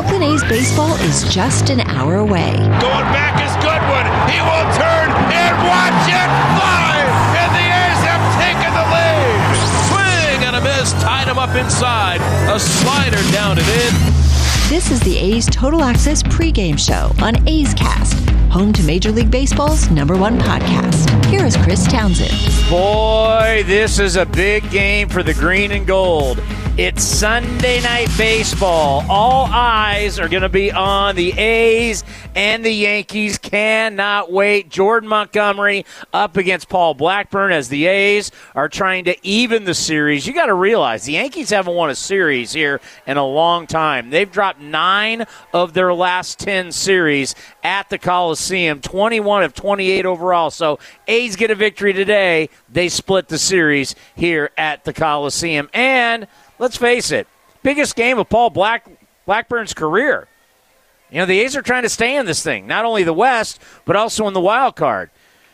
Oakland A's baseball is just an hour away. Going back is Goodwin. He will turn and watch it fly. And the A's have taken the lead. Swing and a miss. Tied him up inside. A slider down and in. This is the A's Total Access pregame show on A's Cast, home to Major League Baseball's number one podcast. Here is Chris Townsend. Boy, this is a big game for the green and gold. It's Sunday night baseball. All eyes are going to be on the A's and the Yankees. Cannot wait. Jordan Montgomery up against Paul Blackburn as the A's are trying to even the series. You got to realize the Yankees haven't won a series here in a long time. They've dropped nine of their last 10 series at the Coliseum, 21 of 28 overall. So A's get a victory today. They split the series here at the Coliseum. And let's face it, biggest game of Paul Black Blackburn's career. You know, the A's are trying to stay in this thing, not only the West, but also in the wild card.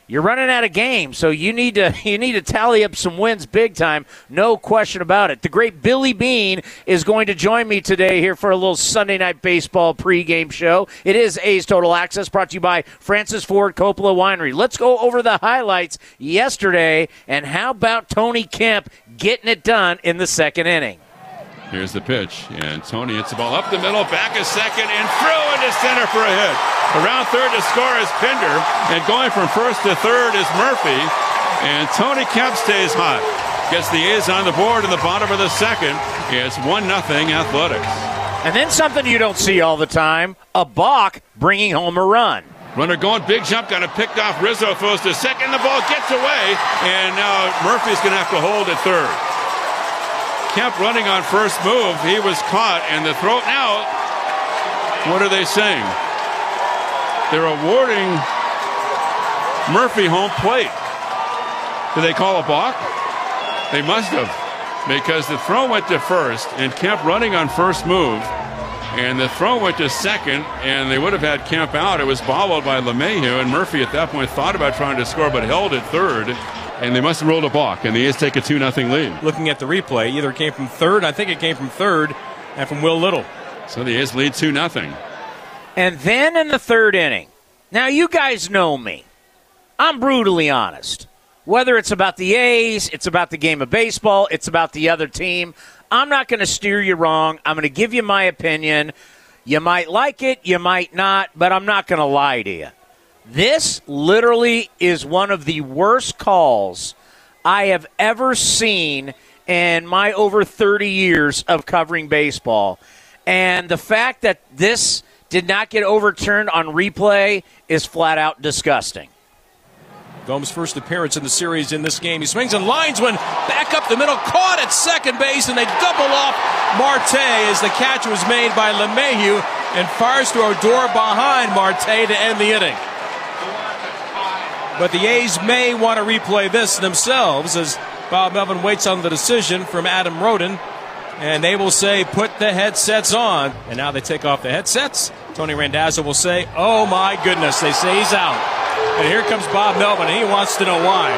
You're running out of games, so you need to you need to tally up some wins big time. No question about it. The great Billy Beane is going to join me today here for a little Sunday night baseball pregame show. It is A's Total Access brought to you by Francis Ford Coppola Winery. Let's go over the highlights yesterday and how about Tony Kemp getting it done in the second inning. Here's the pitch, and Tony hits the ball up the middle, back a second, and throw into center for a hit. Around third to score is Pinder, and going from first to third is Murphy, and Tony Kemp stays hot. Gets the A's on the board in the bottom of the second. It's 1 nothing Athletics. And then something you don't see all the time a balk bringing home a run. Runner going, big jump, got it picked off. Rizzo throws to second, the ball gets away, and now Murphy's going to have to hold at third. Kemp running on first move. He was caught, and the throw now. What are they saying? They're awarding Murphy home plate. Did they call a balk? They must have, because the throw went to first, and Kemp running on first move, and the throw went to second, and they would have had Kemp out. It was bobbled by LeMahieu, and Murphy at that point thought about trying to score, but held at third and they must have rolled a balk, and the A's take a 2 0 lead. Looking at the replay, either it came from third, I think it came from third, and from Will Little. So the A's lead 2 0. And then in the third inning, now you guys know me. I'm brutally honest. Whether it's about the A's, it's about the game of baseball, it's about the other team, I'm not going to steer you wrong. I'm going to give you my opinion. You might like it, you might not, but I'm not going to lie to you. This literally is one of the worst calls I have ever seen in my over 30 years of covering baseball. And the fact that this did not get overturned on replay is flat out disgusting. Gomes' first appearance in the series in this game. He swings and lines one back up the middle, caught at second base, and they double off Marte as the catch was made by LeMahieu and fires to Odor behind Marte to end the inning. But the A's may want to replay this themselves as Bob Melvin waits on the decision from Adam Roden. And they will say, put the headsets on. And now they take off the headsets. Tony Randazzo will say, oh my goodness. They say he's out. And here comes Bob Melvin, and he wants to know why.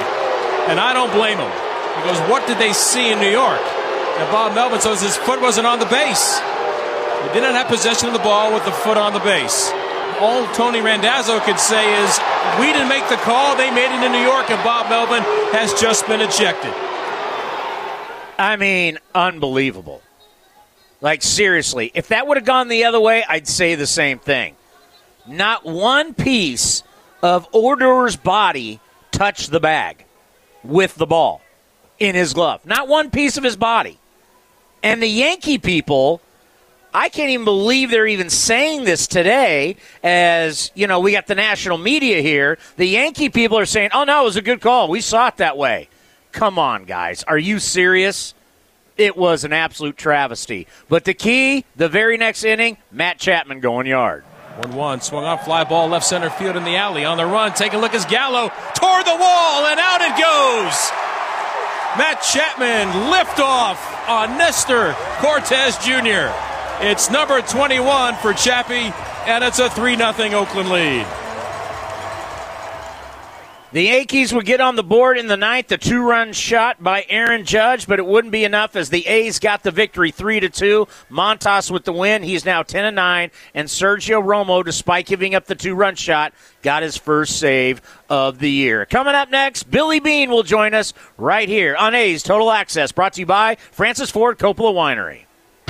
And I don't blame him. He goes, what did they see in New York? And Bob Melvin says his foot wasn't on the base. He didn't have possession of the ball with the foot on the base all Tony Randazzo could say is, we didn't make the call. They made it in New York, and Bob Melvin has just been ejected. I mean, unbelievable. Like, seriously, if that would have gone the other way, I'd say the same thing. Not one piece of Odor's body touched the bag with the ball in his glove. Not one piece of his body. And the Yankee people I can't even believe they're even saying this today as, you know, we got the national media here. The Yankee people are saying, oh, no, it was a good call. We saw it that way. Come on, guys. Are you serious? It was an absolute travesty. But the key, the very next inning, Matt Chapman going yard. 1 1, swung on fly ball left center field in the alley. On the run, take a look as Gallo toward the wall, and out it goes. Matt Chapman lift off on Nestor Cortes Jr. It's number 21 for Chappie, and it's a 3 0 Oakland lead. The Yankees would get on the board in the ninth, a two-run shot by Aaron Judge, but it wouldn't be enough as the A's got the victory three to two. Montas with the win. He's now ten and nine, and Sergio Romo, despite giving up the two-run shot, got his first save of the year. Coming up next, Billy Beane will join us right here on A's Total Access, brought to you by Francis Ford Coppola Winery.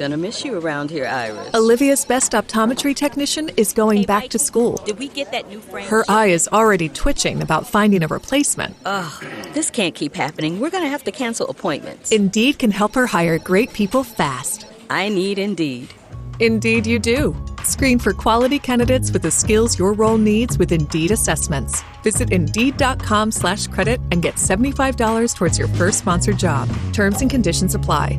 Gonna miss you around here, Iris. Olivia's best optometry technician is going Hey, back Mike, to school. Did we get that new frame? Her eye is already twitching about finding a replacement. Ugh, this can't keep happening. We're gonna have to cancel appointments. Indeed can help her hire great people fast. I need Indeed. Indeed, you do. Screen for quality candidates with the skills your role needs with Indeed assessments. Visit Indeed.com slash credit and get $75 towards your first sponsored job. Terms and conditions apply.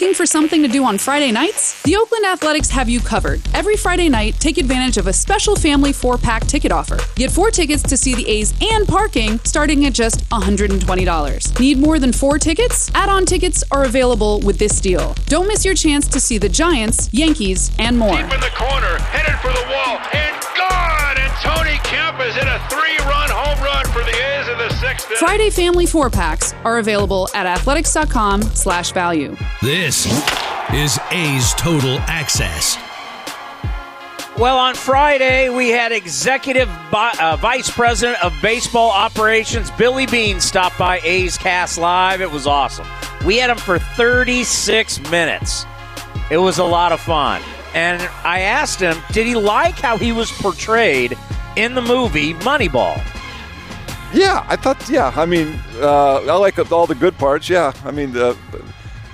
Looking for something to do on Friday nights? The Oakland Athletics have you covered. Every Friday night, take advantage of a special family four pack ticket offer. Get four tickets to see the A's and parking starting at just $120. Need more than four tickets? Add on tickets are available with this deal. Don't miss your chance to see the Giants, Yankees, and more. Deep in the corner, headed for the wall, and! And Tony Kemp has hit a three-run home run for the A's in the sixth. Friday family four packs are available at athletics.com slash value. This is A's Total Access. Well, on Friday, we had Executive Bi- uh, Vice President of Baseball Operations Billy Beane stop by A's Cast Live. It was awesome. We had him for 36 minutes. It was a lot of fun. And I asked him, did he like how he was portrayed in the movie Moneyball? Yeah, I thought. Yeah, I mean, uh, I like all the good parts. Yeah, I mean, uh,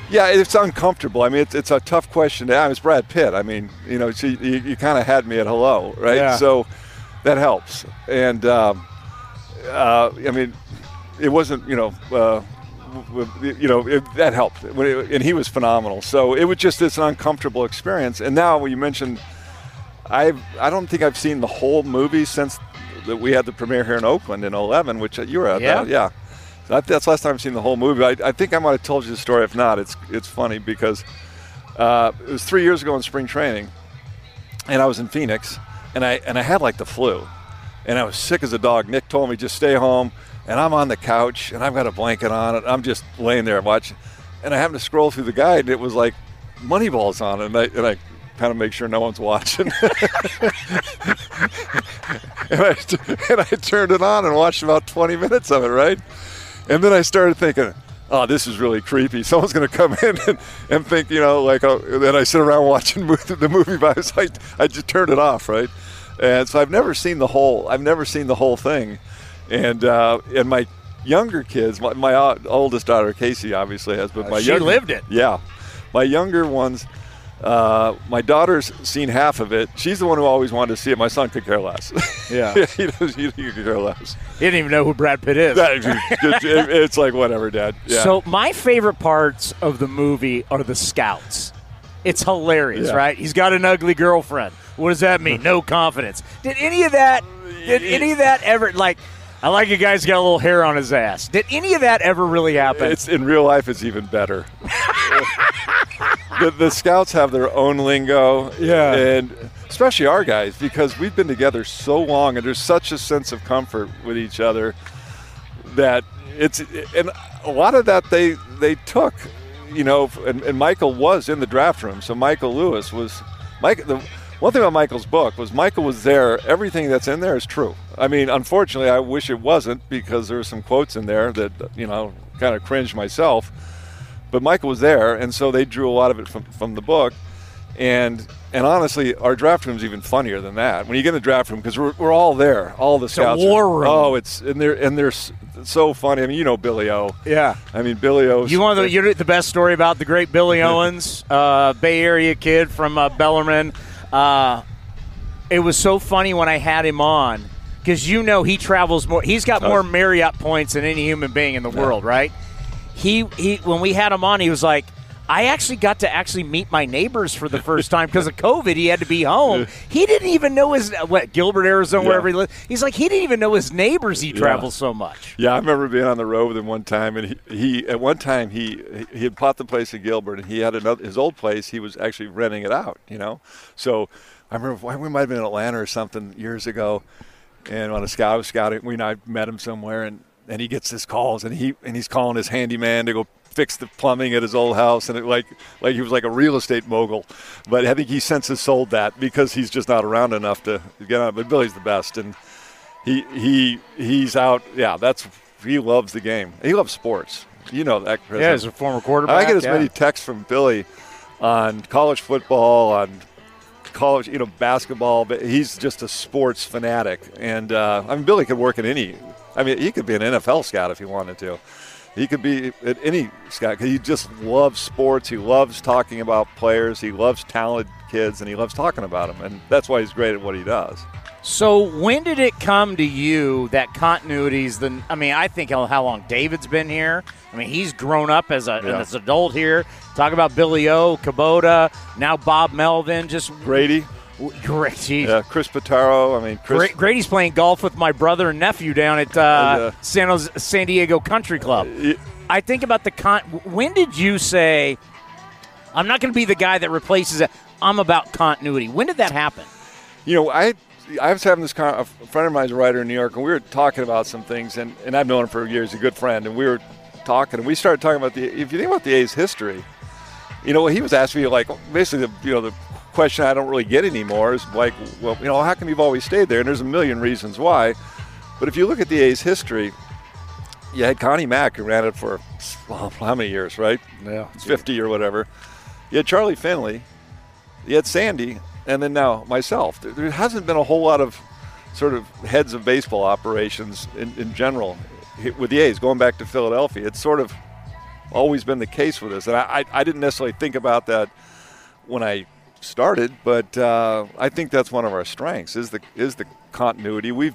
yeah, it's uncomfortable. I mean, it's, it's a tough question to ask. It's Brad Pitt. I mean, you know, so you, you kind of had me at hello, right? Yeah. So that helps. And um, uh, I mean, it wasn't, you know. Uh, you know it, that helped, and he was phenomenal. So it was just this uncomfortable experience. And now, when you mentioned, I I don't think I've seen the whole movie since that we had the premiere here in Oakland in '11, which you were at. Yeah. that, yeah. So that's the last time I've seen the whole movie. I, I think I might have told you the story. If not, it's it's funny because uh, it was three years ago in spring training, and I was in Phoenix, and I and I had like the flu, and I was sick as a dog. Nick told me just stay home, and I'm on the couch, and I've got a blanket on it. I'm just laying there watching, and I happened to scroll through the guide, and it was like Moneyball's on, and I and I kind of make sure no one's watching. and, I, and I turned it on and watched about 20 minutes of it, right? And then I started thinking, oh, this is really creepy. Someone's going to come in and, and think, you know, like, oh, then I sit around watching the movie by myself. I just turned it off, right? And so I've never seen the whole, I've never seen the whole thing. And, uh, and my younger kids, my, my uh, oldest daughter, Casey, obviously has, but Uh, my she younger- lived it. Yeah. My younger ones, uh, my daughter's seen half of it. She's the one who always wanted to see it. My son could care less. Yeah. he, does, he, he could care less. He didn't even know who Brad Pitt is. It's like whatever, Dad. Yeah. So my favorite parts of the movie are the scouts. It's hilarious, Yeah. right? He's got an ugly girlfriend. What does that mean? No confidence. Did any of that? Did any of that ever like? I like a guy's got a little hair on his ass. Did any of that ever really happen? It's in real life. It's even better. the, the scouts have their own lingo, Yeah. and especially our guys because we've been together so long, and there's such a sense of comfort with each other that it's and a lot of that they they took, you know, and, and Michael was in the draft room, so Michael Lewis was Mike. The, one thing about Michael's book was Michael was there. Everything that's in there is true. I mean, unfortunately, I wish it wasn't because there were some quotes in there that you know kind of cringed myself. But Michael was there, and so they drew a lot of it from, from the book. And and honestly, our draft room is even funnier than that. When you get in the draft room, because we're, we're all there, all the scouts. war are- room. Oh, it's and they're and they're so funny. I mean, you know Billy O. Yeah. I mean Billy O. You want the, you the best story about the great Billy Owens, uh, Bay Area kid from uh, Bellarmine. Uh, it was so funny when I had him on because you know he travels more. He's got more Marriott points than any human being in the world, right? He he. When we had him on, he was like. I actually got to actually meet my neighbors for the first time because of COVID. He had to be home. He didn't even know his what Gilbert, Arizona, Yeah. wherever he lived. He's like he didn't even know his neighbors. He Yeah. travels so much. Yeah, I remember being on the road with him one time, and he, he at one time he he had bought the place in Gilbert, and he had another his old place. He was actually renting it out, you know. So I remember we might have been in Atlanta or something years ago, and on a scout I was scouting, we and I met him somewhere, and and he gets this calls, and he and he's calling his handyman to go fix the plumbing at his old house, and it like like he was like a real estate mogul, but I think he since has sold that because he's just not around enough to get on. But Billy's the best, and he he he's out. Yeah, that's he loves the game. He loves sports. You know that, Chris. Yeah, as a former quarterback, I get as yeah. many texts from Billy on college football, on college, you know, basketball. But he's just a sports fanatic, and uh, I mean, Billy could work in any. I mean, he could be an NFL scout if he wanted to. He could be at any scout 'cause he just loves sports. He loves talking about players. He loves talented kids, and he loves talking about them. And that's why he's great at what he does. So when did it come to you that continuity's the? I mean, I think how, how long David's been here. I mean, he's grown up as a Yeah. as an adult here. Talk about Billy O, Kubota, now Bob Melvin, just Grady. Great, geez. Yeah, Chris Pittaro. I mean, Chris. Gra- Grady's playing golf with my brother and nephew down at uh, yeah. San Jose, San Diego Country Club. I think about the con. When did you say, "I'm not going to be the guy that replaces it"? I'm about continuity. When did that happen? You know, I I was having this con- a friend of mine's a writer in New York, and we were talking about some things, and, and I've known him for years, a good friend, and we were talking, and we started talking about the. If you think about the A's history, you know, what he was asking me like basically the you know the question I don't really get anymore is like, well, you know, how come you've always stayed there? And there's a million reasons why, but if you look at the A's history, you had Connie Mack who ran it for well, how many years, right? Yeah, it's 50 or whatever. You had Charlie Finley, you had Sandy, and then now myself. There, there hasn't been a whole lot of sort of heads of baseball operations in, in general with the A's going back to Philadelphia. It's sort of always been the case with us, and I, I, I didn't necessarily think about that when I started, but uh, I think that's one of our strengths is the is the continuity. We've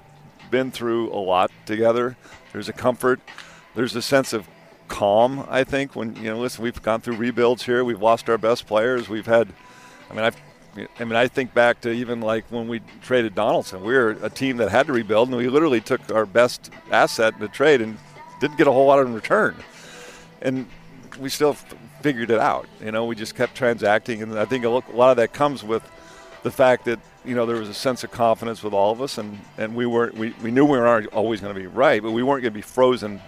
been through a lot together. There's a comfort. There's a sense of calm. I think when you know, listen, we've gone through rebuilds here. We've lost our best players. We've had, I mean, I've. I mean, I think back to even like when we traded Donaldson. We were a team that had to rebuild, and we literally took our best asset in the trade and didn't get a whole lot in return. And we still figured it out. You know, we just kept transacting, and I think a lot of that comes with the fact that you know there was a sense of confidence with all of us, and, and we weren't we, we knew we weren't always going to be right, but we weren't going to be frozen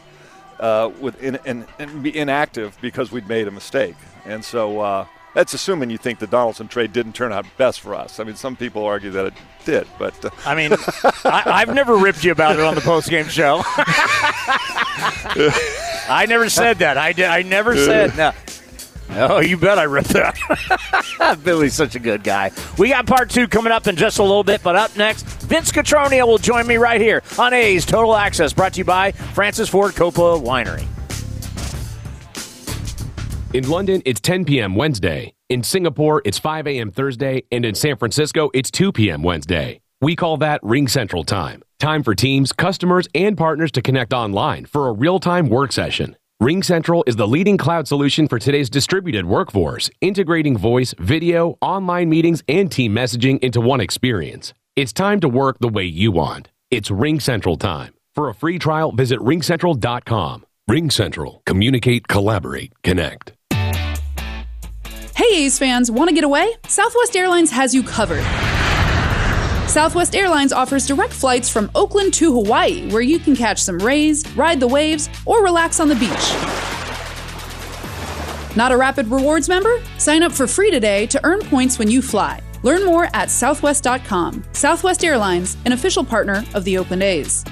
uh, with in, and, and be inactive because we'd made a mistake. And so uh, that's assuming you think the Donaldson trade didn't turn out best for us. I mean, some people argue that it did, but uh, I mean, I, I've never ripped you about it on the postgame show. I never said that. I did. I never said no. Oh, you bet I ripped that. Billy's such a good guy. We got part two coming up in just a little bit, but up next, Vince Cotroneo will join me right here on A's Total Access, brought to you by Francis Ford Coppola Winery. In London, it's 10 p.m. Wednesday. In Singapore, it's 5 a.m. Thursday. And in San Francisco, it's 2 p.m. Wednesday. We call that Ring Central Time. Time for teams, customers, and partners to connect online for a real time work session. Ring Central is the leading cloud solution for today's distributed workforce, integrating voice, video, online meetings, and team messaging into one experience. It's time to work the way you want. It's Ring Central time. For a free trial, visit ringcentral.com. Ring Central. Communicate, collaborate, connect. Hey, A's fans, want to get away? Southwest Airlines has you covered. Southwest Airlines offers direct flights from Oakland to Hawaii, where you can catch some rays, ride the waves, or relax on the beach. Not a Rapid Rewards member? Sign up for free today to earn points when you fly. Learn more at southwest.com. Southwest Airlines, an official partner of the Oakland A's.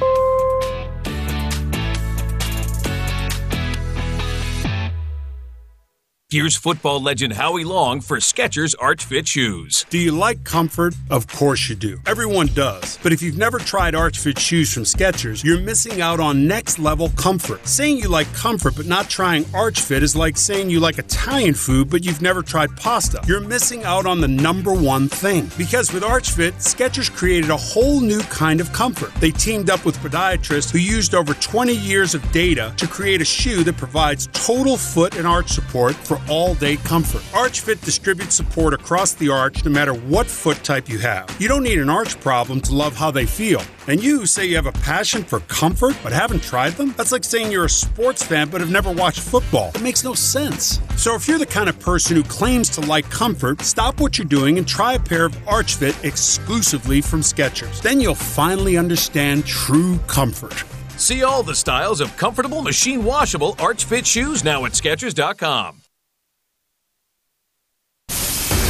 Here's football legend Howie Long for Skechers Arch Fit shoes. Do you like comfort? Of course you do. Everyone does. But if you've never tried Arch Fit shoes from Skechers, you're missing out on next level comfort. Saying you like comfort but not trying Arch Fit is like saying you like Italian food but you've never tried pasta. You're missing out on the number one thing. Because with Arch Fit, Skechers created a whole new kind of comfort. They teamed up with podiatrists who used over 20 years of data to create a shoe that provides total foot and arch support for all day comfort. ArchFit distributes support across the arch no matter what foot type you have. You don't need an arch problem to love how they feel. And you say you have a passion for comfort but haven't tried them? That's like saying you're a sports fan but have never watched football. It makes no sense. So if you're the kind of person who claims to like comfort, stop what you're doing and try a pair of ArchFit exclusively from Skechers. Then you'll finally understand true comfort. See all the styles of comfortable machine washable Arch Fit shoes now at Skechers.com.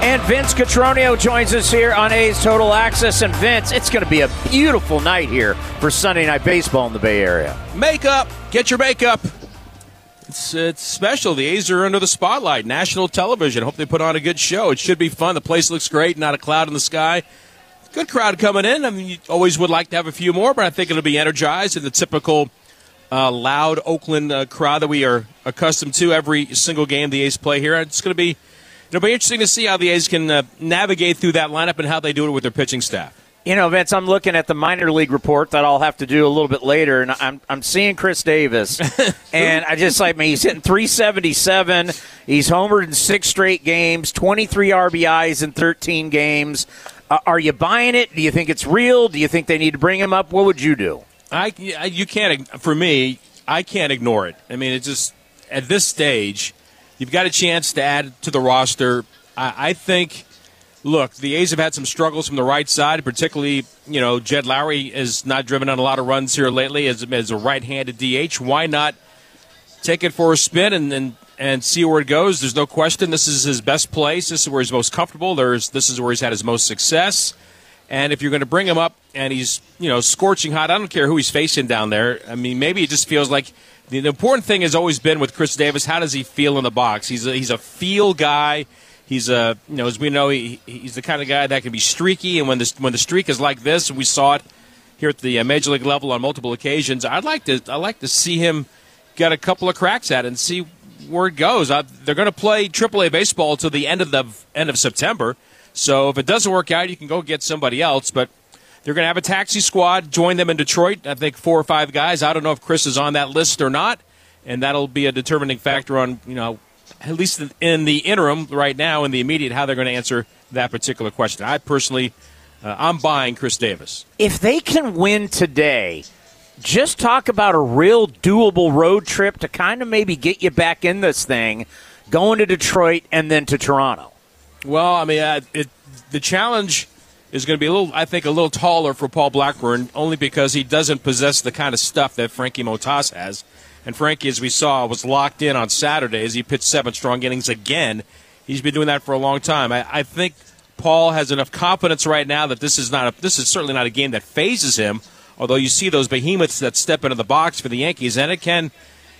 And Vince Cotroneo joins us here on A's Total Access. And Vince, it's going to be a beautiful night here for Sunday Night Baseball in the Bay Area. Makeup, get your makeup. It's, it's special. The A's are under the spotlight. National television. Hope they put on a good show. It should be fun. The place looks great. Not a cloud in the sky. Good crowd coming in. I mean, you always would like to have a few more, but I think it'll be energized in the typical uh, loud Oakland uh, crowd that we are accustomed to every single game the A's play here. It's going to be it'll be interesting to see how the A's can uh, navigate through that lineup and how they do it with their pitching staff. You know, Vince, I'm looking at the minor league report that I'll have to do a little bit later, and I'm I'm seeing Chris Davis, and I just like me. He's hitting 377. He's homered in six straight games, 23 RBIs in 13 games. Uh, are you buying it? Do you think it's real? Do you think they need to bring him up? What would you do? I you can't for me. I can't ignore it. I mean, it's just at this stage, you've got a chance to add to the roster. I, I think. Look, the A's have had some struggles from the right side, particularly, you know, Jed Lowrie has not driven on a lot of runs here lately as, as a right-handed DH. Why not take it for a spin and, and and see where it goes? There's no question this is his best place. This is where he's most comfortable. There's this is where he's had his most success. And if you're going to bring him up and he's, you know, scorching hot, I don't care who he's facing down there. I mean, maybe it just feels like the, the important thing has always been with Chris Davis, how does he feel in the box? He's a, he's a feel guy. He's a, you know, as we know, he, he's the kind of guy that can be streaky. And when the, when the streak is like this, and we saw it here at the uh, major league level on multiple occasions, I'd like to, I like to see him get a couple of cracks at it and see where it goes. I, they're going to play AAA baseball till the end of the end of September. So if it doesn't work out, you can go get somebody else. But they're going to have a taxi squad join them in Detroit. I think four or five guys. I don't know if Chris is on that list or not, and that'll be a determining factor on you know at least in the interim right now in the immediate how they're going to answer that particular question. I personally, uh, I'm buying Chris Davis. If they can win today, just talk about a real doable road trip to kind of maybe get you back in this thing, going to Detroit and then to Toronto. Well, I mean, uh, it, the challenge is going to be a little, I think, a little taller for Paul Blackburn, only because he doesn't possess the kind of stuff that Frankie Montas has. And Frankie, as we saw, was locked in on Saturday as he pitched seven strong innings again. He's been doing that for a long time. I, I think Paul has enough confidence right now that this is not a, this is certainly not a game that fazes him. Although you see those behemoths that step into the box for the Yankees, and it can,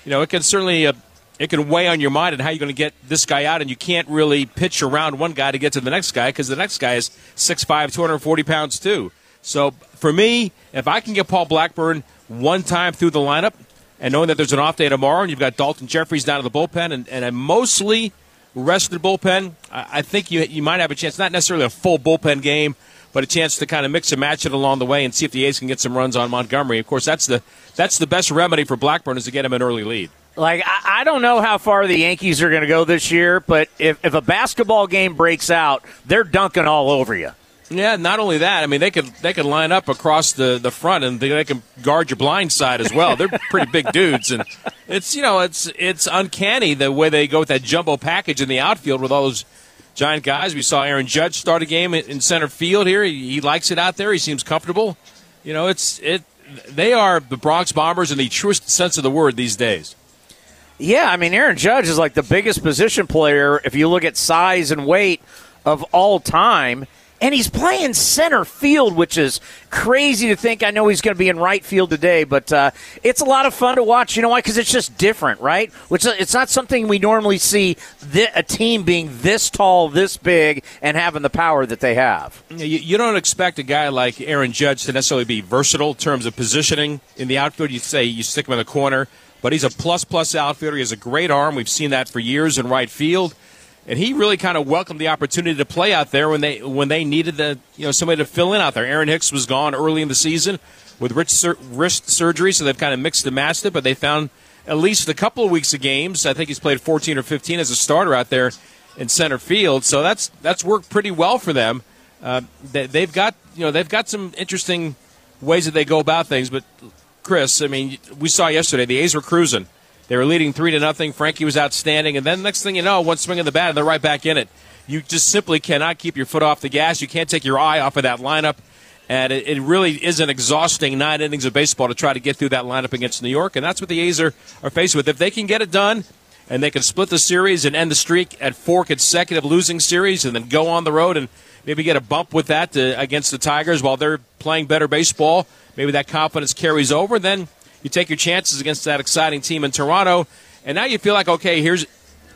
you know, it can certainly uh, it can weigh on your mind and how you're going to get this guy out, and you can't really pitch around one guy to get to the next guy because the next guy is 6'5", 240 pounds too. So for me, if I can get Paul Blackburn one time through the lineup, and knowing that there's an off day tomorrow, and you've got Dalton Jefferies down to the bullpen, and, and a mostly rested bullpen, I, I think you you might have a chance. Not necessarily a full bullpen game, but a chance to kind of mix and match it along the way and see if the A's can get some runs on Montgomery. Of course, that's the that's the best remedy for Blackburn is to get him an early lead. Like I, I don't know how far the Yankees are going to go this year, but if, if a basketball game breaks out, they're dunking all over you. Yeah, not only that. I mean, they could they could line up across the, the front and they, they can guard your blind side as well. They're pretty big dudes, and it's you know it's it's uncanny the way they go with that jumbo package in the outfield with all those giant guys. We saw Aaron Judge start a game in center field here. He, he likes it out there. He seems comfortable. You know, it's it. They are the Bronx Bombers in the truest sense of the word these days. Yeah, I mean, Aaron Judge is like the biggest position player if you look at size and weight of all time and he's playing center field, which is crazy to think. I know he's going to be in right field today, but uh, it's a lot of fun to watch. You know why? Because it's just different, right? Which it's not something we normally see th- a team being this tall, this big, and having the power that they have. You, you don't expect a guy like Aaron Judge to necessarily be versatile in terms of positioning in the outfield. You say you stick him in the corner, but he's a plus plus outfielder. He has a great arm. We've seen that for years in right field and he really kind of welcomed the opportunity to play out there when they when they needed the you know somebody to fill in out there. Aaron Hicks was gone early in the season with wrist, surgery, so they've kind of mixed and matched it. But they found at least a couple of weeks of games. I think he's played 14 or 15 as a starter out there in center field. So that's that's worked pretty well for them. Uh, they, have got you know they've got some interesting ways that they go about things. But Chris, I mean, we saw yesterday the A's were cruising they were leading three to nothing. Frankie was outstanding, and then next thing you know, one swing of the bat, and they're right back in it. You just simply cannot keep your foot off the gas. You can't take your eye off of that lineup, and it, it really is an exhausting nine innings of baseball to try to get through that lineup against New York, and that's what the A's are, are faced with. If they can get it done, and they can split the series and end the streak at four consecutive losing series, and then go on the road and maybe get a bump with that to, against the Tigers while they're playing better baseball. Maybe that confidence carries over. Then you take your chances against that exciting team in Toronto, and now you feel like, okay, here's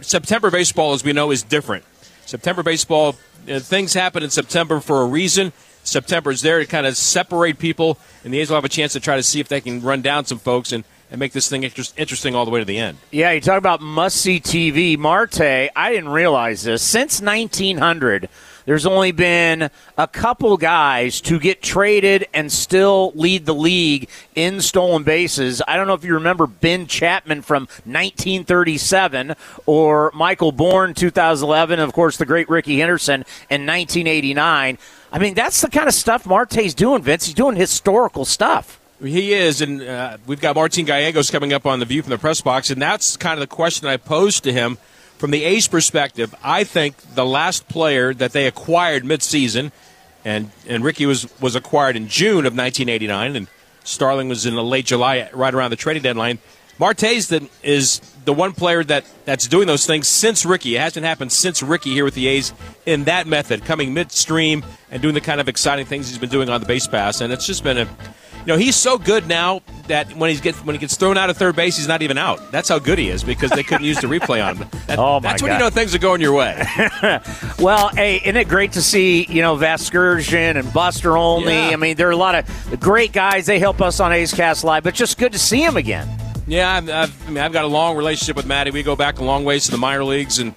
September baseball, as we know, is different. September baseball, uh, things happen in September for a reason. September is there to kind of separate people, and the A's will have a chance to try to see if they can run down some folks and, and make this thing inter- interesting all the way to the end. Yeah, you talk about must see TV. Marte, I didn't realize this. Since 1900, there's only been a couple guys to get traded and still lead the league in stolen bases. I don't know if you remember Ben Chapman from 1937 or Michael Bourn 2011, and of course the great Rickey Henderson in 1989. I mean, that's the kind of stuff Marte's doing, Vince. He's doing historical stuff. He is, and uh, we've got Martin Gallegos coming up on the view from the press box, and that's kind of the question I posed to him from the A's perspective, I think the last player that they acquired midseason, and and Rickey was was acquired in June of 1989, and Starling was in the late July, right around the trading deadline. Marte's the, is the one player that, that's doing those things since Rickey. It hasn't happened since Rickey here with the A's in that method, coming midstream and doing the kind of exciting things he's been doing on the base pass. And it's just been a you know, he's so good now that when he gets when he gets thrown out of third base, he's not even out. That's how good he is because they couldn't use the replay on him. That, oh my That's God. when you know things are going your way. well, hey, isn't it great to see you know Vasgersian and Buster Olney? Yeah. I mean, there are a lot of great guys. They help us on A's Cast Live, but just good to see him again. Yeah, I've, I've, I mean, I've got a long relationship with Matty. We go back a long ways to the minor leagues, and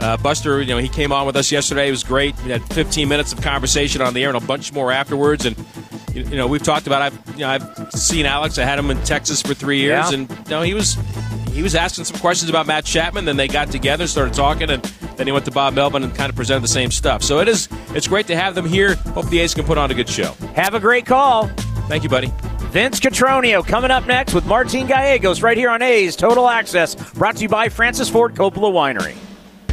uh, Buster, you know, he came on with us yesterday. It was great. We had 15 minutes of conversation on the air and a bunch more afterwards. And you, you know, we've talked about. I've you know, I've seen Alex. I had him in Texas for three years, Yeah. and you know, he was he was asking some questions about Matt Chapman. Then they got together, started talking, and then he went to Bob Melvin and kind of presented the same stuff. So it is it's great to have them here. Hope the A's can put on a good show. Have a great call. Thank you, buddy. Vince Cotroneo coming up next with Martin Gallegos right here on A's Total Access, brought to you by Francis Ford Coppola Winery.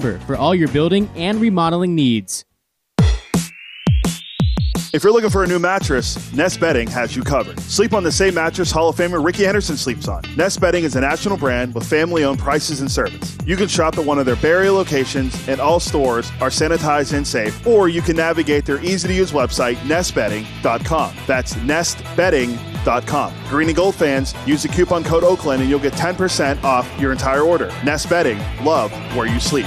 for all your building and remodeling needs. If you're looking for a new mattress, Nest Bedding has you covered. Sleep on the same mattress Hall of Famer Rickey Henderson sleeps on. Nest Bedding is a national brand with family owned prices and service. You can shop at one of their Bay Area locations, and all stores are sanitized and safe, or you can navigate their easy to use website, nestbedding.com. That's nestbedding.com. Green and gold fans, use the coupon code Oakland and you'll get 10% off your entire order. Nest Bedding, love where you sleep.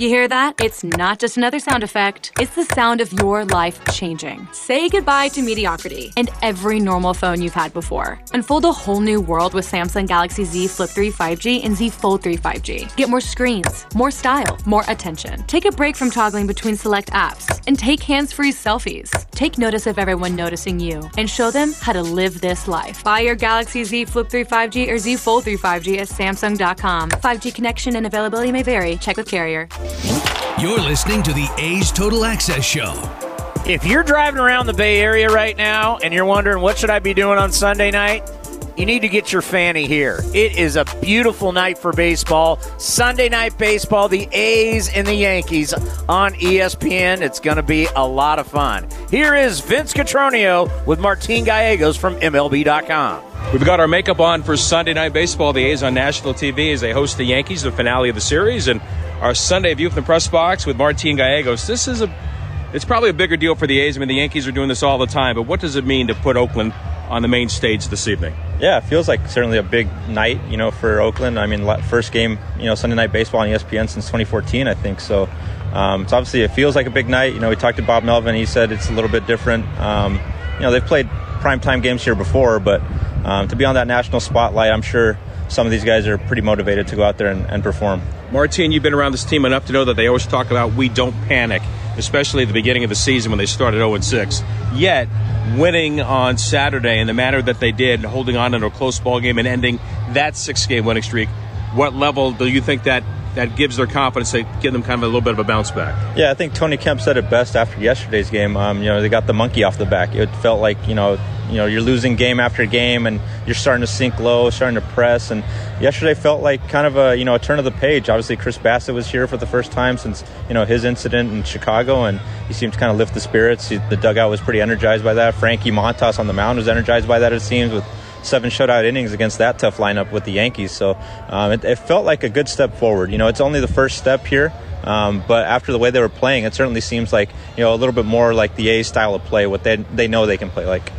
You hear that? It's not just another sound effect. It's the sound of your life changing. Say goodbye to mediocrity and every normal phone you've had before. Unfold a whole new world with Samsung Galaxy Z Flip 3 5G and Z Fold 3 5G. Get more screens, more style, more attention. Take a break from toggling between select apps and take hands-free selfies. Take notice of everyone noticing you and show them how to live this life. Buy your Galaxy Z Flip 3 5G or Z Fold 3 5G at Samsung.com. 5G connection and availability may vary. Check with carrier. You're listening to the A's Total Access Show. If you're driving around the Bay Area right now and you're wondering what should I be doing on Sunday night, you need to get your fanny here. It is a beautiful night for baseball. Sunday night baseball, the A's and the Yankees on ESPN. It's going to be a lot of fun. Here is Vince Cotroneo with Martin Gallegos from MLB.com. We've got our makeup on for Sunday Night Baseball. The A's on national TV as they host the Yankees, the finale of the series, and our Sunday view from the press box with Martin Gallegos. This is a, it's probably a bigger deal for the A's. I mean, the Yankees are doing this all the time, but what does it mean to put Oakland on the main stage this evening? Yeah, it feels like certainly a big night, you know, for Oakland. I mean, first game, you know, Sunday Night Baseball on ESPN since 2014, I think. So, um, it's obviously it feels like a big night. You know, we talked to Bob Melvin. He said it's a little bit different. Um, you know, they've played primetime games here before, but um, to be on that national spotlight, I'm sure some of these guys are pretty motivated to go out there and, and perform. Martin, you've been around this team enough to know that they always talk about we don't panic, especially at the beginning of the season when they started 0 6. Yet, winning on Saturday in the manner that they did, holding on in a close ball game and ending that six game winning streak, what level do you think that that gives their confidence to give them kind of a little bit of a bounce back. Yeah, I think Tony Kemp said it best after yesterday's game. Um, you know, they got the monkey off the back. It felt like you know, you know, you're losing game after game, and you're starting to sink low, starting to press. And yesterday felt like kind of a you know a turn of the page. Obviously, Chris Bassitt was here for the first time since you know his incident in Chicago, and he seemed to kind of lift the spirits. He, the dugout was pretty energized by that. Frankie Montas on the mound was energized by that. It seems with seven shutout innings against that tough lineup with the Yankees. So um, it, it, felt like a good step forward. You know, it's only the first step here, um, but after the way they were playing, it certainly seems like you know a little bit more like the A's style of play, what they they know they can play like.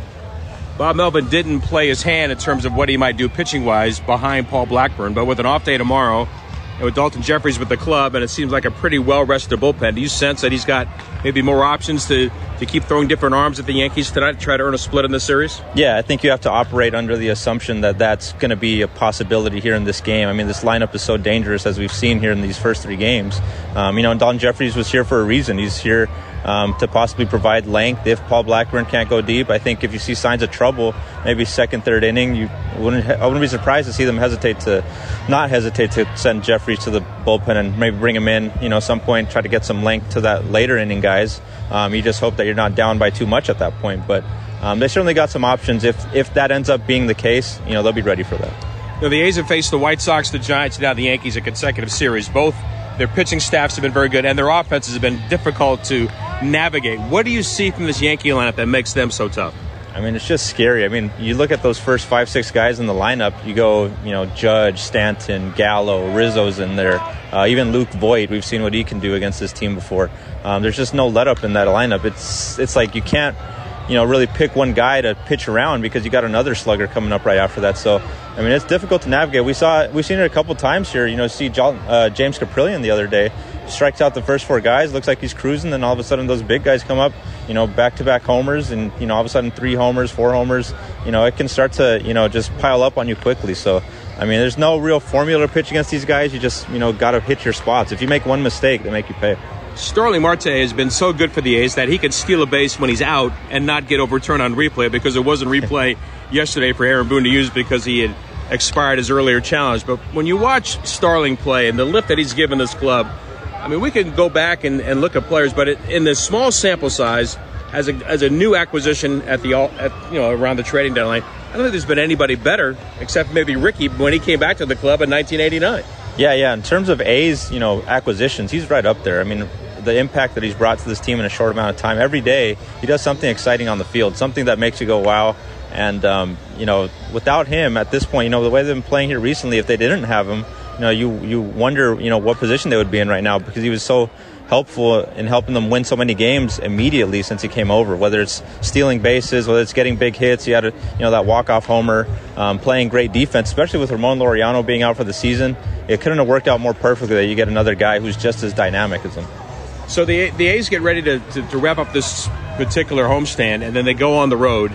Bob Melvin didn't play his hand in terms of what he might do pitching wise behind Paul Blackburn, but with an off day tomorrow, and with Dalton Jefferies with the club, and it seems like a pretty well rested bullpen. Do you sense that he's got maybe more options to, to keep throwing different arms at the Yankees tonight to try to earn a split in this series? Yeah, I think you have to operate under the assumption that that's going to be a possibility here in this game. I mean, this lineup is so dangerous as we've seen here in these first three games. Um, you know, and Dalton Jefferies was here for a reason. He's here um, to possibly provide length if Paul Blackburn can't go deep. I think if you see signs of trouble, maybe second, third inning, you wouldn't. I wouldn't be surprised to see them hesitate to, not hesitate to send Jefferies to the bullpen and maybe bring him in. You know, some point try to get some length to that later inning guys. Um, you just hope that you're not down by too much at that point, but. Um, they certainly got some options. If if that ends up being the case, you know they'll be ready for that. Know, the A's have faced the White Sox, the Giants, now the Yankees in consecutive series. Both their pitching staffs have been very good, and their offenses have been difficult to navigate. What do you see from this Yankee lineup that makes them so tough? I mean, it's just scary. I mean, you look at those first five, six guys in the lineup. You go, you know, Judge, Stanton, Gallo, Rizzo's in there. Uh, even Luke Voit, we've seen what he can do against this team before. Um, there's just no let up in that lineup. It's it's like you can't you know, really pick one guy to pitch around because you got another slugger coming up right after that. So, I mean, it's difficult to navigate. We saw, we've seen it a couple times here. You know, see John, uh, James Kaprielian the other day strikes out the first four guys, looks like he's cruising, then all of a sudden those big guys come up, you know, back to back homers, and you know, all of a sudden three homers, four homers. You know, it can start to you know just pile up on you quickly. So. I mean, there's no real formula to pitch against these guys. You just, you know, got to hit your spots. If you make one mistake, they make you pay. Starling Marte has been so good for the A's that he can steal a base when he's out and not get overturned on replay because there wasn't replay yesterday for Aaron Boone to use because he had expired his earlier challenge. But when you watch Starling play and the lift that he's given this club, I mean, we can go back and, and look at players, but it, in this small sample size, as a, as a new acquisition at the at, you know around the trading deadline, I don't think there's been anybody better except maybe Rickey when he came back to the club in 1989. Yeah, yeah. In terms of A's, you know, acquisitions, he's right up there. I mean, the impact that he's brought to this team in a short amount of time. Every day, he does something exciting on the field, something that makes you go, "Wow!" And um, you know, without him at this point, you know, the way they've been playing here recently, if they didn't have him, you know, you you wonder, you know, what position they would be in right now because he was so helpful in helping them win so many games immediately since he came over. Whether it's stealing bases, whether it's getting big hits, he had a, you know that walk off homer, um, playing great defense, especially with Ramon Laureano being out for the season. It couldn't have worked out more perfectly that you get another guy who's just as dynamic as him. So the the A's get ready to, to, to wrap up this particular homestand, and then they go on the road,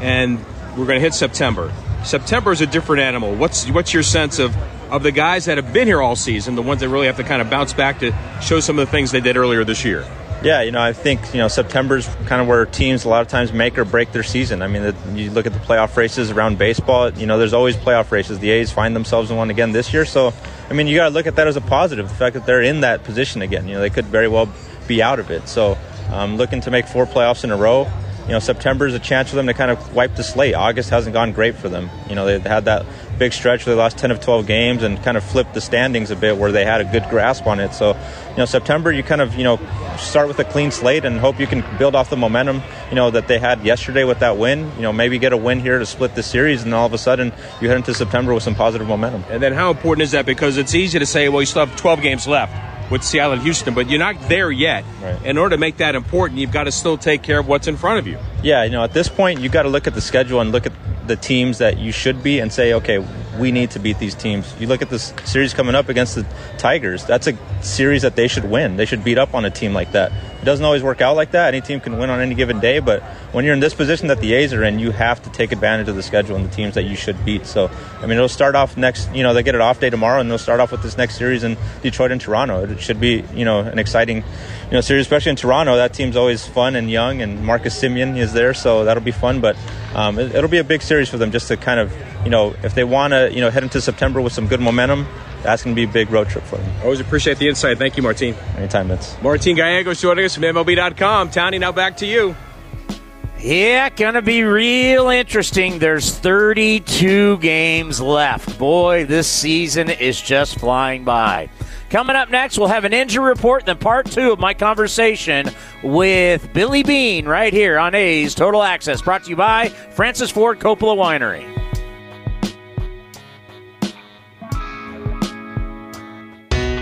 and we're going to hit September. September is a different animal. What's what's your sense of of the guys that have been here all season, the ones that really have to kind of bounce back to show some of the things they did earlier this year? Yeah, you know, I think you know September's kind of where teams a lot of times make or break their season. I mean, the, you look at the playoff races around baseball. You know, there's always playoff races. The A's find themselves in one again this year, so I mean, you got to look at that as a positive. The fact that they're in that position again. You know, they could very well be out of it. So, um, looking to make four playoffs in a row. You know, September is a chance for them to kind of wipe the slate. August hasn't gone great for them. You know, they had that big stretch where they lost 10 of 12 games and kind of flipped the standings a bit where they had a good grasp on it. So, you know, September, you kind of, you know, start with a clean slate and hope you can build off the momentum, you know, that they had yesterday with that win. You know, maybe get a win here to split the series, and all of a sudden you head into September with some positive momentum. And then how important is that? Because it's easy to say, well, you still have 12 games left with Seattle and Houston, but you're not there yet. Right. In order to make that important, you've got to still take care of what's in front of you. Yeah, you know, at this point, you've got to look at the schedule and look at the teams that you should be and say, okay, we need to beat these teams. You look at this series coming up against the Tigers. That's a series that they should win. They should beat up on a team like that. It doesn't always work out like that. Any team can win on any given day, but when you're in this position that the A's are in, you have to take advantage of the schedule and the teams that you should beat. So, I mean, it'll start off next, you know, they get an off day tomorrow and they'll start off with this next series in Detroit and Toronto. It should be, you know, an exciting, you know, series, especially in Toronto. That team's always fun and young, and Marcus Semien is there, so that'll be fun. But um, it, it'll be a big series for them just to kind of, you know, if they want to, you know, head into September with some good momentum, that's going to be a big road trip for them. Always appreciate the insight. Thank you, Martin. Anytime, Vince. Martin Gallegos joining us from MLB.com. Townie, now back to you. Yeah, gonna be real interesting. There's 32 games left. Boy, this season is just flying by. Coming up next, we'll have an injury report, then part two of my conversation with Billy Beane right here on A's Total Access, brought to you by Francis Ford Coppola Winery.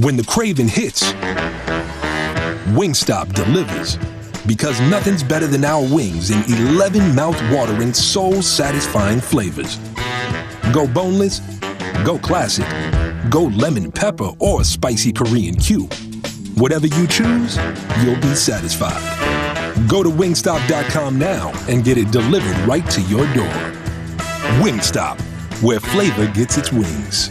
When the craving hits, Wingstop delivers. Because nothing's better than our wings in 11 mouth-watering, soul-satisfying flavors. Go boneless, go classic, go lemon pepper or spicy Korean Q. Whatever you choose, you'll be satisfied. Go to wingstop.com now and get it delivered right to your door. Wingstop, where flavor gets its wings.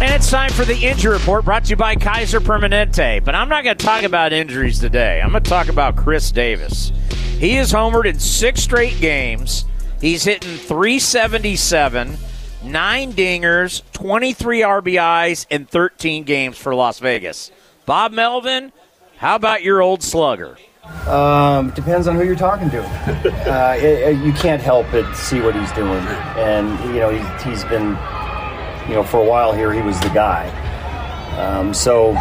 And it's time for the injury report brought to you by Kaiser Permanente. But I'm not going to talk about injuries today. I'm going to talk about Chris Davis. He is homered in six straight games. He's hitting 377, nine dingers, 23 RBIs, in 13 games for Las Vegas. Bob Melvin, how about your old slugger? Um, depends on who you're talking to. Uh, it, it, you can't help but see what he's doing, and you know he, he's been, you know, for a while here he was the guy. Um, so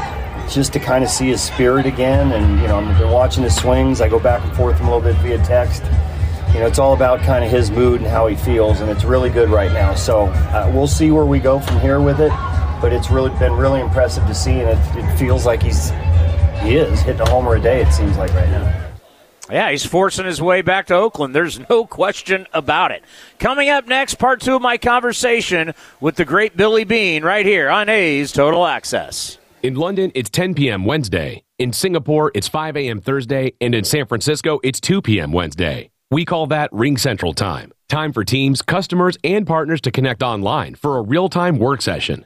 just to kind of see his spirit again, and you know, been watching his swings. I go back and forth a little bit via text. You know, it's all about kind of his mood and how he feels, and it's really good right now. So uh, we'll see where we go from here with it. But it's really been really impressive to see, and it, it feels like he's he is hitting a homer a day. It seems like right now. Yeah, he's forcing his way back to Oakland. There's no question about it. Coming up next, part two of my conversation with the great Billy Beane right here on A's Total Access. In London, it's 10 p.m. Wednesday. In Singapore, it's 5 a.m. Thursday. And in San Francisco, it's 2 p.m. Wednesday. We call that Ring Central Time. Time for teams, customers, and partners to connect online for a real time work session.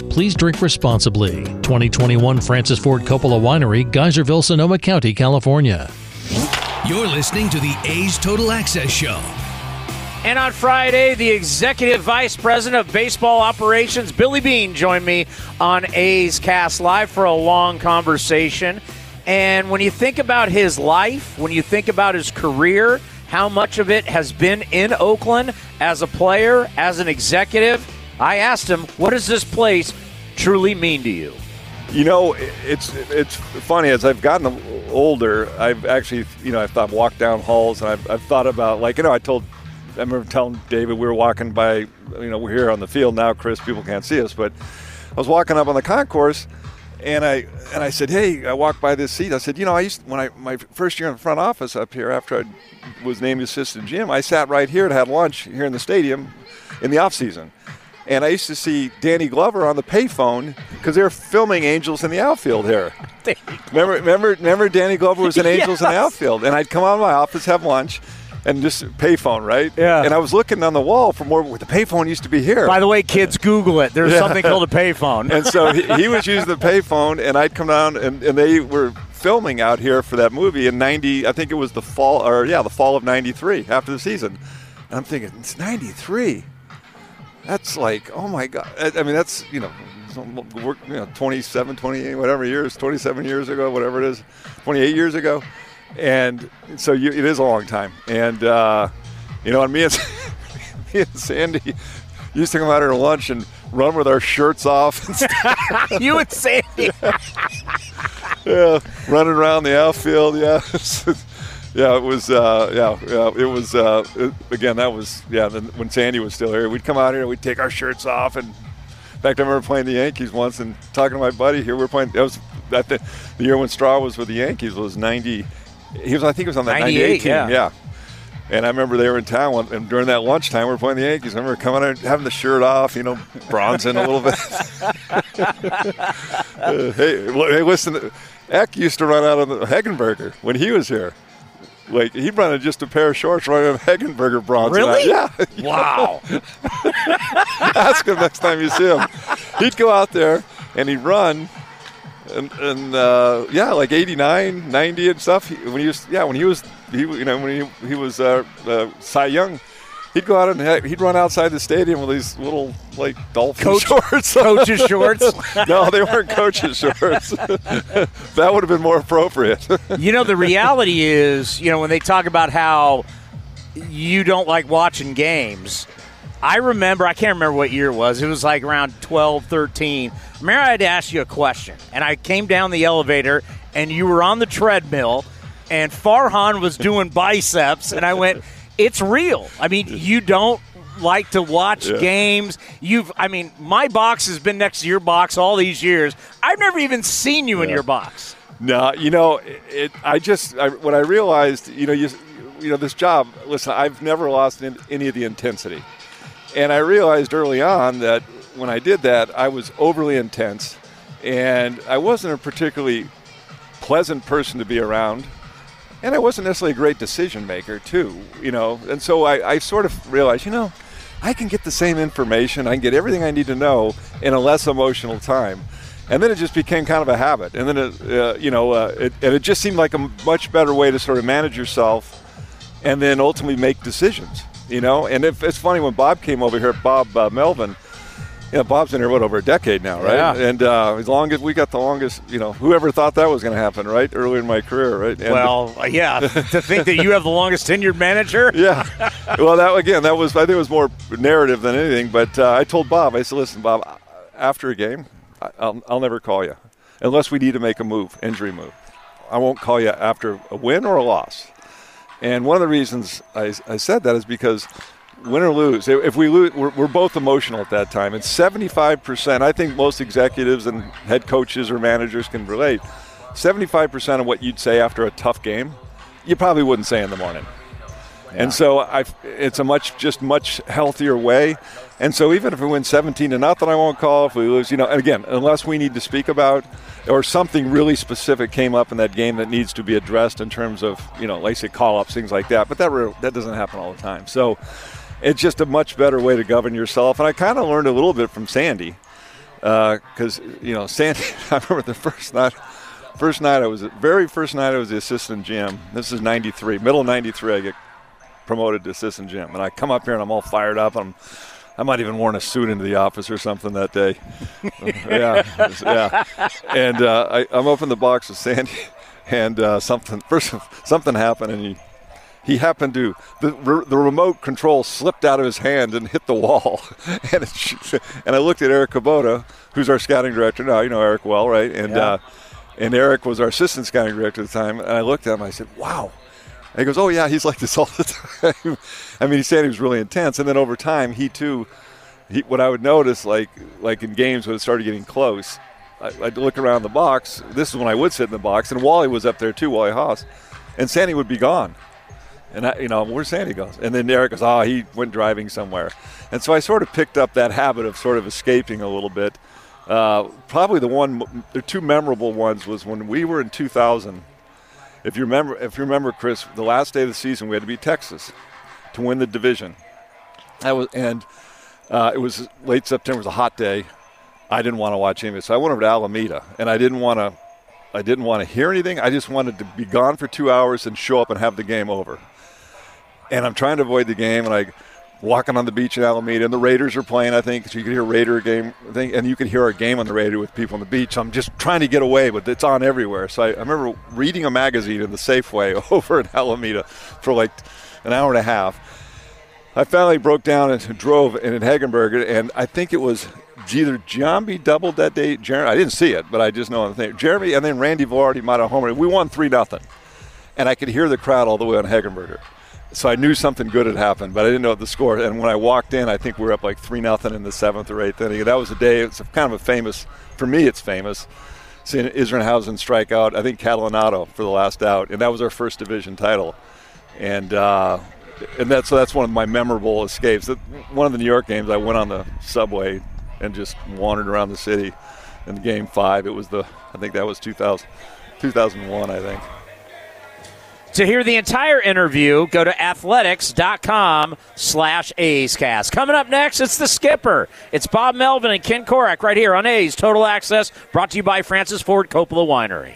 Please drink responsibly. 2021 Francis Ford Coppola Winery, Geyserville, Sonoma County, California. You're listening to the A's Total Access Show. And on Friday, the Executive Vice President of Baseball Operations, Billy Beane, joined me on A's Cast Live for a long conversation. And when you think about his life, when you think about his career, how much of it has been in Oakland as a player, as an executive, I asked him, what does this place truly mean to you? You know, it's it's funny as I've gotten older. I've actually, you know, I've thought walked down halls, and I've, I've thought about like, you know, I told, I remember telling David we were walking by, you know, we're here on the field now. Chris, people can't see us, but I was walking up on the concourse, and I and I said, hey, I walked by this seat. I said, you know, I used when I my first year in front office up here after I was named assistant GM, I sat right here to have lunch here in the stadium in the off season. And I used to see Danny Glover on the payphone because they were filming Angels in the outfield here. Remember, remember, remember, Danny Glover was in Angels Yes. in the outfield, and I'd come out of my office, have lunch, and just payphone, right? Yeah. And I was looking on the wall for more. The payphone used to be here. By the way, kids, Google it. There's Yeah. something called a payphone. and so he, he was using the payphone, and I'd come down, and, and they were filming out here for that movie in '90. I think it was the fall, or yeah, the fall of '93 after the season. And I'm thinking, it's '93. That's like, oh my god! I, mean, that's you know, some- we're, you know, 27, 28, whatever years, 27 years ago, whatever it is, 28 years ago, and so you, it is a long time. And uh, you know, and me and me and Sandy used to come out here to lunch and run with our shirts off. And stuff. you and Sandy. yeah, running around the outfield. Yeah, yeah, it was. Uh, yeah, yeah, it was. Uh, it- again, that was. Yeah, then when Sandy was still here, we'd come out here, we'd take our shirts off, and in fact, I remember playing the Yankees once and talking to my buddy here. We are playing. That was that the, the year when Straw was with the Yankees was ninety. He was. I think it was on that 98, ninety-eight team. yeah. yeah. And I remember they were in town, one- and during that lunchtime, we were playing the Yankees. I remember coming out, having the shirt off, you know, bronzing a little bit. Uh, hey, hey, listen, Eck used to run out of the Hegenberger when he was here. Like he'd run in just a pair of shorts running a Hegenberger bronze. Really? Yeah. Wow. Ask him next time you see him. He'd go out there and he'd run, and, and uh, yeah, like 89, 90 and stuff. He, when he was, yeah, when he was, he you know when he he was uh, uh, Cy Young, he'd go out and he'd run outside the stadium with these little like dolphin Coach- shorts. coach's shorts? no, they weren't coach's shorts. that would have been more appropriate. you know, the reality is, you know, when they talk about how you don't like watching games, I remember, I can't remember what year it was. It was like around 12, 13. Remember, I had to ask you a question, and I came down the elevator, and you were on the treadmill, and Farhan was doing biceps, and I went, it's real. I mean, you don't like to watch Yeah. games. You've, I mean, my box has been next to your box all these years. I've never even seen you in your box. No, you know, it. I just I, when I realized, you know, you, you know, this job. Listen, I've never lost in, any of the intensity, and I realized early on that when I did that, I was overly intense, and I wasn't a particularly pleasant person to be around, and I wasn't necessarily a great decision maker too. You know, and so I, I sort of realized, you know, I can get the same information, I can get everything I need to know in a less emotional time. And then it just became kind of a habit. And then, it, uh, you know, uh, it, and it just seemed like a much better way to sort of manage yourself and then ultimately make decisions, you know. And if, it's funny when Bob came over here, Bob uh, Melvin, you know, Bob's been here, what, over a decade now, right? Yeah. And uh, as long as we got the longest, you know, whoever thought that was going to happen, right? Early in my career, right? And- well, yeah, to think that you have the longest tenured manager. yeah. Well, that again, that was I think it was more narrative than anything. But uh, I told Bob, I said, "Listen, Bob, after a game, I'll, I'll never call you unless we need to make a move, injury move. I won't call you after a win or a loss." And one of the reasons I, I said that is because win or lose, if we lose, we're, we're both emotional at that time. And 75%, I think most executives and head coaches or managers can relate. 75% of what you'd say after a tough game, you probably wouldn't say in the morning. And so I, it's a much just much healthier way. And so even if we win 17 to nothing, I won't call. If we lose, you know, and again, unless we need to speak about or something really specific came up in that game that needs to be addressed in terms of you know, like say call ups, things like that. But that re- that doesn't happen all the time. So it's just a much better way to govern yourself. And I kind of learned a little bit from Sandy because you know Sandy. I remember the first night. First night I was very first night I was the assistant GM. This is '93, middle '93. I get promoted to assistant GM, and I come up here and I'm all fired up. I'm I might even worn a suit into the office or something that day. yeah, yeah. And uh, I, I'm up in the box with Sandy, and uh, something first something happened, and he he happened to the re- the remote control slipped out of his hand and hit the wall, and it, and I looked at Eric Kubota, who's our scouting director now. You know Eric well, right? And Yeah. uh, and Eric was our assistant scouting director at the time, and I looked at him. I said, "Wow." And he goes, "Oh yeah, he's like this all the time." I mean, he said he was really intense, and then over time, he too. He, what I would notice, like like in games when it started getting close, I, I'd look around the box. This is when I would sit in the box, and Wally was up there too, Wally Haas, and Sandy would be gone. And I, you know, where's Sandy goes? And then Eric goes, oh, he went driving somewhere. And so I sort of picked up that habit of sort of escaping a little bit. Uh, probably the one, the two memorable ones was when we were in 2000. If you remember, if you remember, Chris, the last day of the season we had to beat Texas to win the division. That was, and uh, it was late September. It was a hot day. I didn't want to watch any of it, so I went over to Alameda, and I didn't want to. I didn't want to hear anything. I just wanted to be gone for two hours and show up and have the game over. And I'm trying to avoid the game, and I walking on the beach in Alameda, and the Raiders are playing. I think so you could hear Raider game thing, and you could hear a game on the radio with people on the beach. I'm just trying to get away, but it's on everywhere. So I, I remember reading a magazine in the Safeway over in Alameda for like an hour and a half. I finally broke down and drove in Hagenberg, and I think it was either Giambi doubled that day. Jeremy, I didn't see it, but I just know the thing. Jeremy and then Randy Velarde might have homer. We won three nothing, and I could hear the crowd all the way on Hegenberger. So I knew something good had happened, but I didn't know the score. And when I walked in, I think we were up like three nothing in the seventh or eighth inning. That was a day. It's kind of a famous for me. It's famous seeing Isringhausen strike out. I think Catalanotto for the last out, and that was our first division title. And uh, and that's so that's one of my memorable escapes. One of the New York games, I went on the subway and just wandered around the city. In the game five, it was the I think that was 2000, 2001, I think. To hear the entire interview, go to athletics.com slash A'scast. Coming up next, it's the skipper. It's Bob Melvin and Ken Korach right here on A's Total Access, brought to you by Francis Ford Coppola Winery.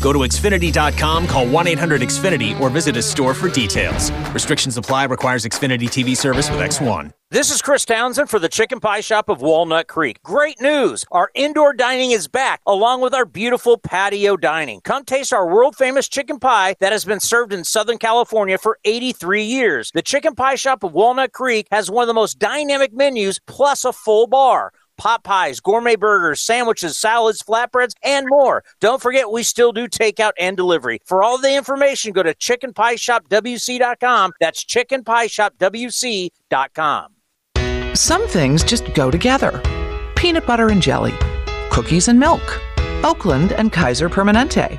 Go to Xfinity.com, call 1 800 Xfinity, or visit a store for details. Restrictions apply, requires Xfinity TV service with X1. This is Chris Townsend for the Chicken Pie Shop of Walnut Creek. Great news! Our indoor dining is back, along with our beautiful patio dining. Come taste our world famous chicken pie that has been served in Southern California for 83 years. The Chicken Pie Shop of Walnut Creek has one of the most dynamic menus, plus a full bar pot pies, gourmet burgers, sandwiches, salads, flatbreads, and more. Don't forget, we still do takeout and delivery. For all the information, go to chickenpieshopwc.com. That's chickenpieshopwc.com. Some things just go together peanut butter and jelly, cookies and milk, Oakland and Kaiser Permanente.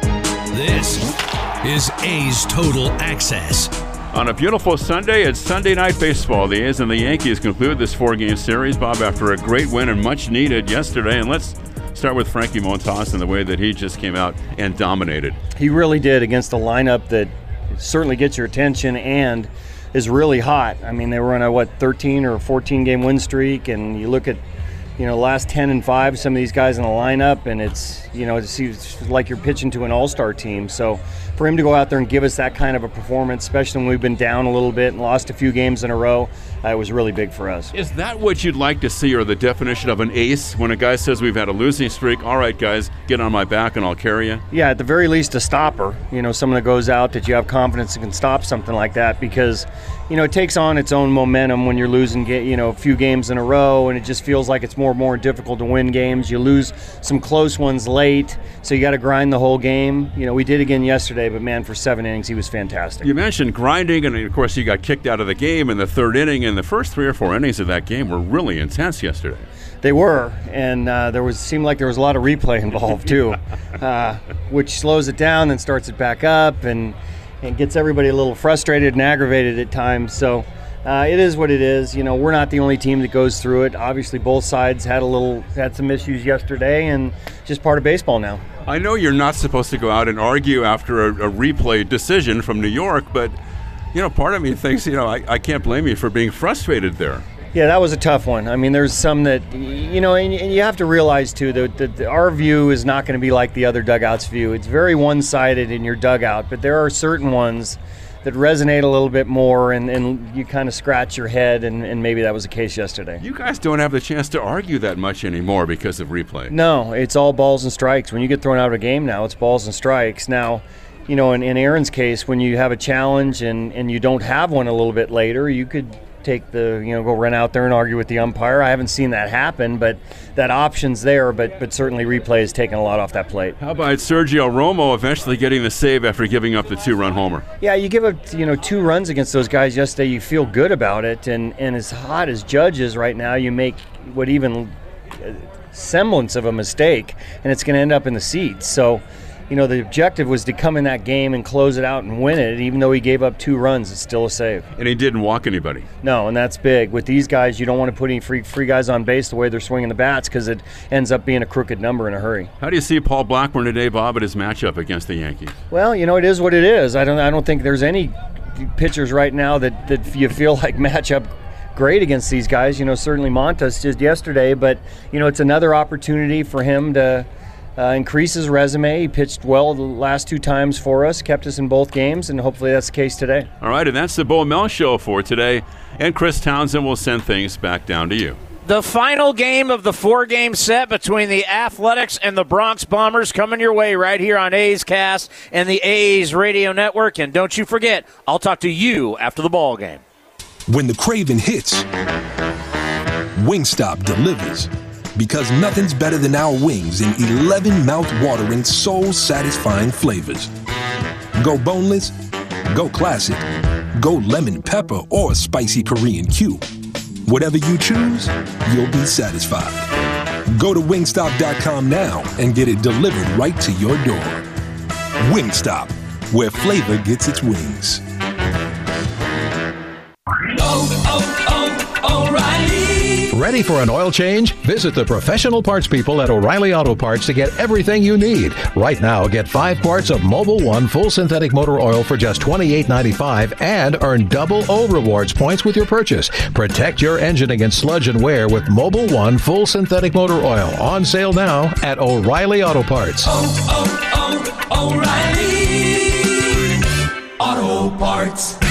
This is A's Total Access. On a beautiful Sunday, it's Sunday Night Baseball. The A's and the Yankees conclude this four game series, Bob, after a great win and much needed yesterday. And let's start with Frankie Montas and the way that he just came out and dominated. He really did against a lineup that certainly gets your attention and is really hot. I mean, they were on a, what, 13 or 14 game win streak, and you look at you know, last 10 and 5, some of these guys in the lineup, and it's, you know, it seems like you're pitching to an all star team. So for him to go out there and give us that kind of a performance, especially when we've been down a little bit and lost a few games in a row, uh, it was really big for us. Is that what you'd like to see, or the definition of an ace? When a guy says we've had a losing streak, all right, guys, get on my back and I'll carry you? Yeah, at the very least, a stopper. You know, someone that goes out that you have confidence and can stop something like that because, you know, it takes on its own momentum when you're losing, you know, a few games in a row, and it just feels like it's more and more difficult to win games. You lose some close ones late, so you got to grind the whole game. You know, we did again yesterday, but man, for seven innings, he was fantastic. You mentioned grinding, and of course, he got kicked out of the game in the third inning, and the first three or four innings of that game were really intense yesterday. They were, and uh, there was seemed like there was a lot of replay involved too, uh, which slows it down and starts it back up, and and gets everybody a little frustrated and aggravated at times. So. Uh, it is what it is. You know, we're not the only team that goes through it. Obviously, both sides had a little had some issues yesterday, and just part of baseball now. I know you're not supposed to go out and argue after a, a replay decision from New York, but you know, part of me thinks, you know, I, I can't blame you for being frustrated there. Yeah, that was a tough one. I mean, there's some that you know, and, and you have to realize too that, that our view is not going to be like the other dugouts' view. It's very one-sided in your dugout, but there are certain ones that resonate a little bit more, and, and you kind of scratch your head, and, and maybe that was the case yesterday. You guys don't have the chance to argue that much anymore because of replay. No, it's all balls and strikes. When you get thrown out of a game now, it's balls and strikes. Now, you know, in, in Aaron's case, when you have a challenge and, and you don't have one a little bit later, you could take the you know go run out there and argue with the umpire. I haven't seen that happen, but that option's there. But but certainly replay is taking a lot off that plate. How about Sergio Romo eventually getting the save after giving up the two-run homer? Yeah, you give up you know two runs against those guys yesterday. You feel good about it, and and as hot as Judge is right now, you make what even uh, semblance of a mistake, and it's going to end up in the seats. So you know, the objective was to come in that game and close it out and win it. Even though he gave up two runs, it's still a save. And he didn't walk anybody. No, and that's big. With these guys, you don't want to put any free free guys on base the way they're swinging the bats because it ends up being a crooked number in a hurry. How do you see Paul Blackburn today, Bob, at his matchup against the Yankees? Well, you know, it is what it is. I don't I don't think there's any pitchers right now that that you feel like matchup great against these guys. You know, certainly Montas just yesterday, but you know, it's another opportunity for him to uh, increase his resume. He pitched well the last two times for us, kept us in both games, and hopefully that's the case today. All right, and that's the Bo Mel show for today. And Chris Townsend will send things back down to you. The final game of the four game set between the Athletics and the Bronx Bombers coming your way right here on A's Cast and the A's Radio Network. And don't you forget, I'll talk to you after the ball game. When the craving hits, Wingstop delivers because nothing's better than our wings in 11 mouth-watering, soul-satisfying flavors. Go boneless, go classic, go lemon pepper or spicy Korean Q. Whatever you choose, you'll be satisfied. Go to wingstop.com now and get it delivered right to your door. Wingstop, where flavor gets its wings. Oh, oh! Ready for an oil change? Visit the professional parts people at O'Reilly Auto Parts to get everything you need. Right now, get five quarts of Mobil One full synthetic motor oil for just $28.95 and earn double O rewards points with your purchase. Protect your engine against sludge and wear with Mobil One full synthetic motor oil on sale now at O'Reilly Auto Parts. Oh, oh, oh, O'Reilly! Auto Parts.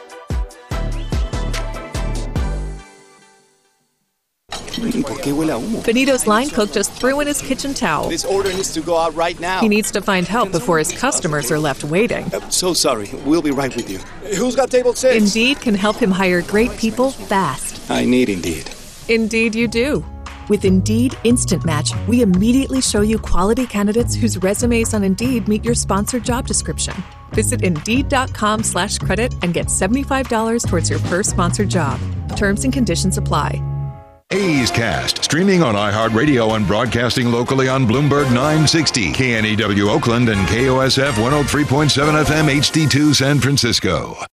Qué huele a humo? Benito's line cook just threw in his kitchen towel. This order needs to go out right now. He needs to find help before his customers are left waiting. Uh, so sorry. We'll be right with you. Who's got table six? Indeed can help him hire great people fast. I need Indeed. Indeed, you do. With Indeed Instant Match, we immediately show you quality candidates whose resumes on Indeed meet your sponsored job description. Visit Indeed.com slash credit and get $75 towards your first sponsored job. Terms and conditions apply. A's Cast, streaming on iHeartRadio and broadcasting locally on Bloomberg 960, KNEW Oakland, and KOSF 103.7 FM HD2 San Francisco.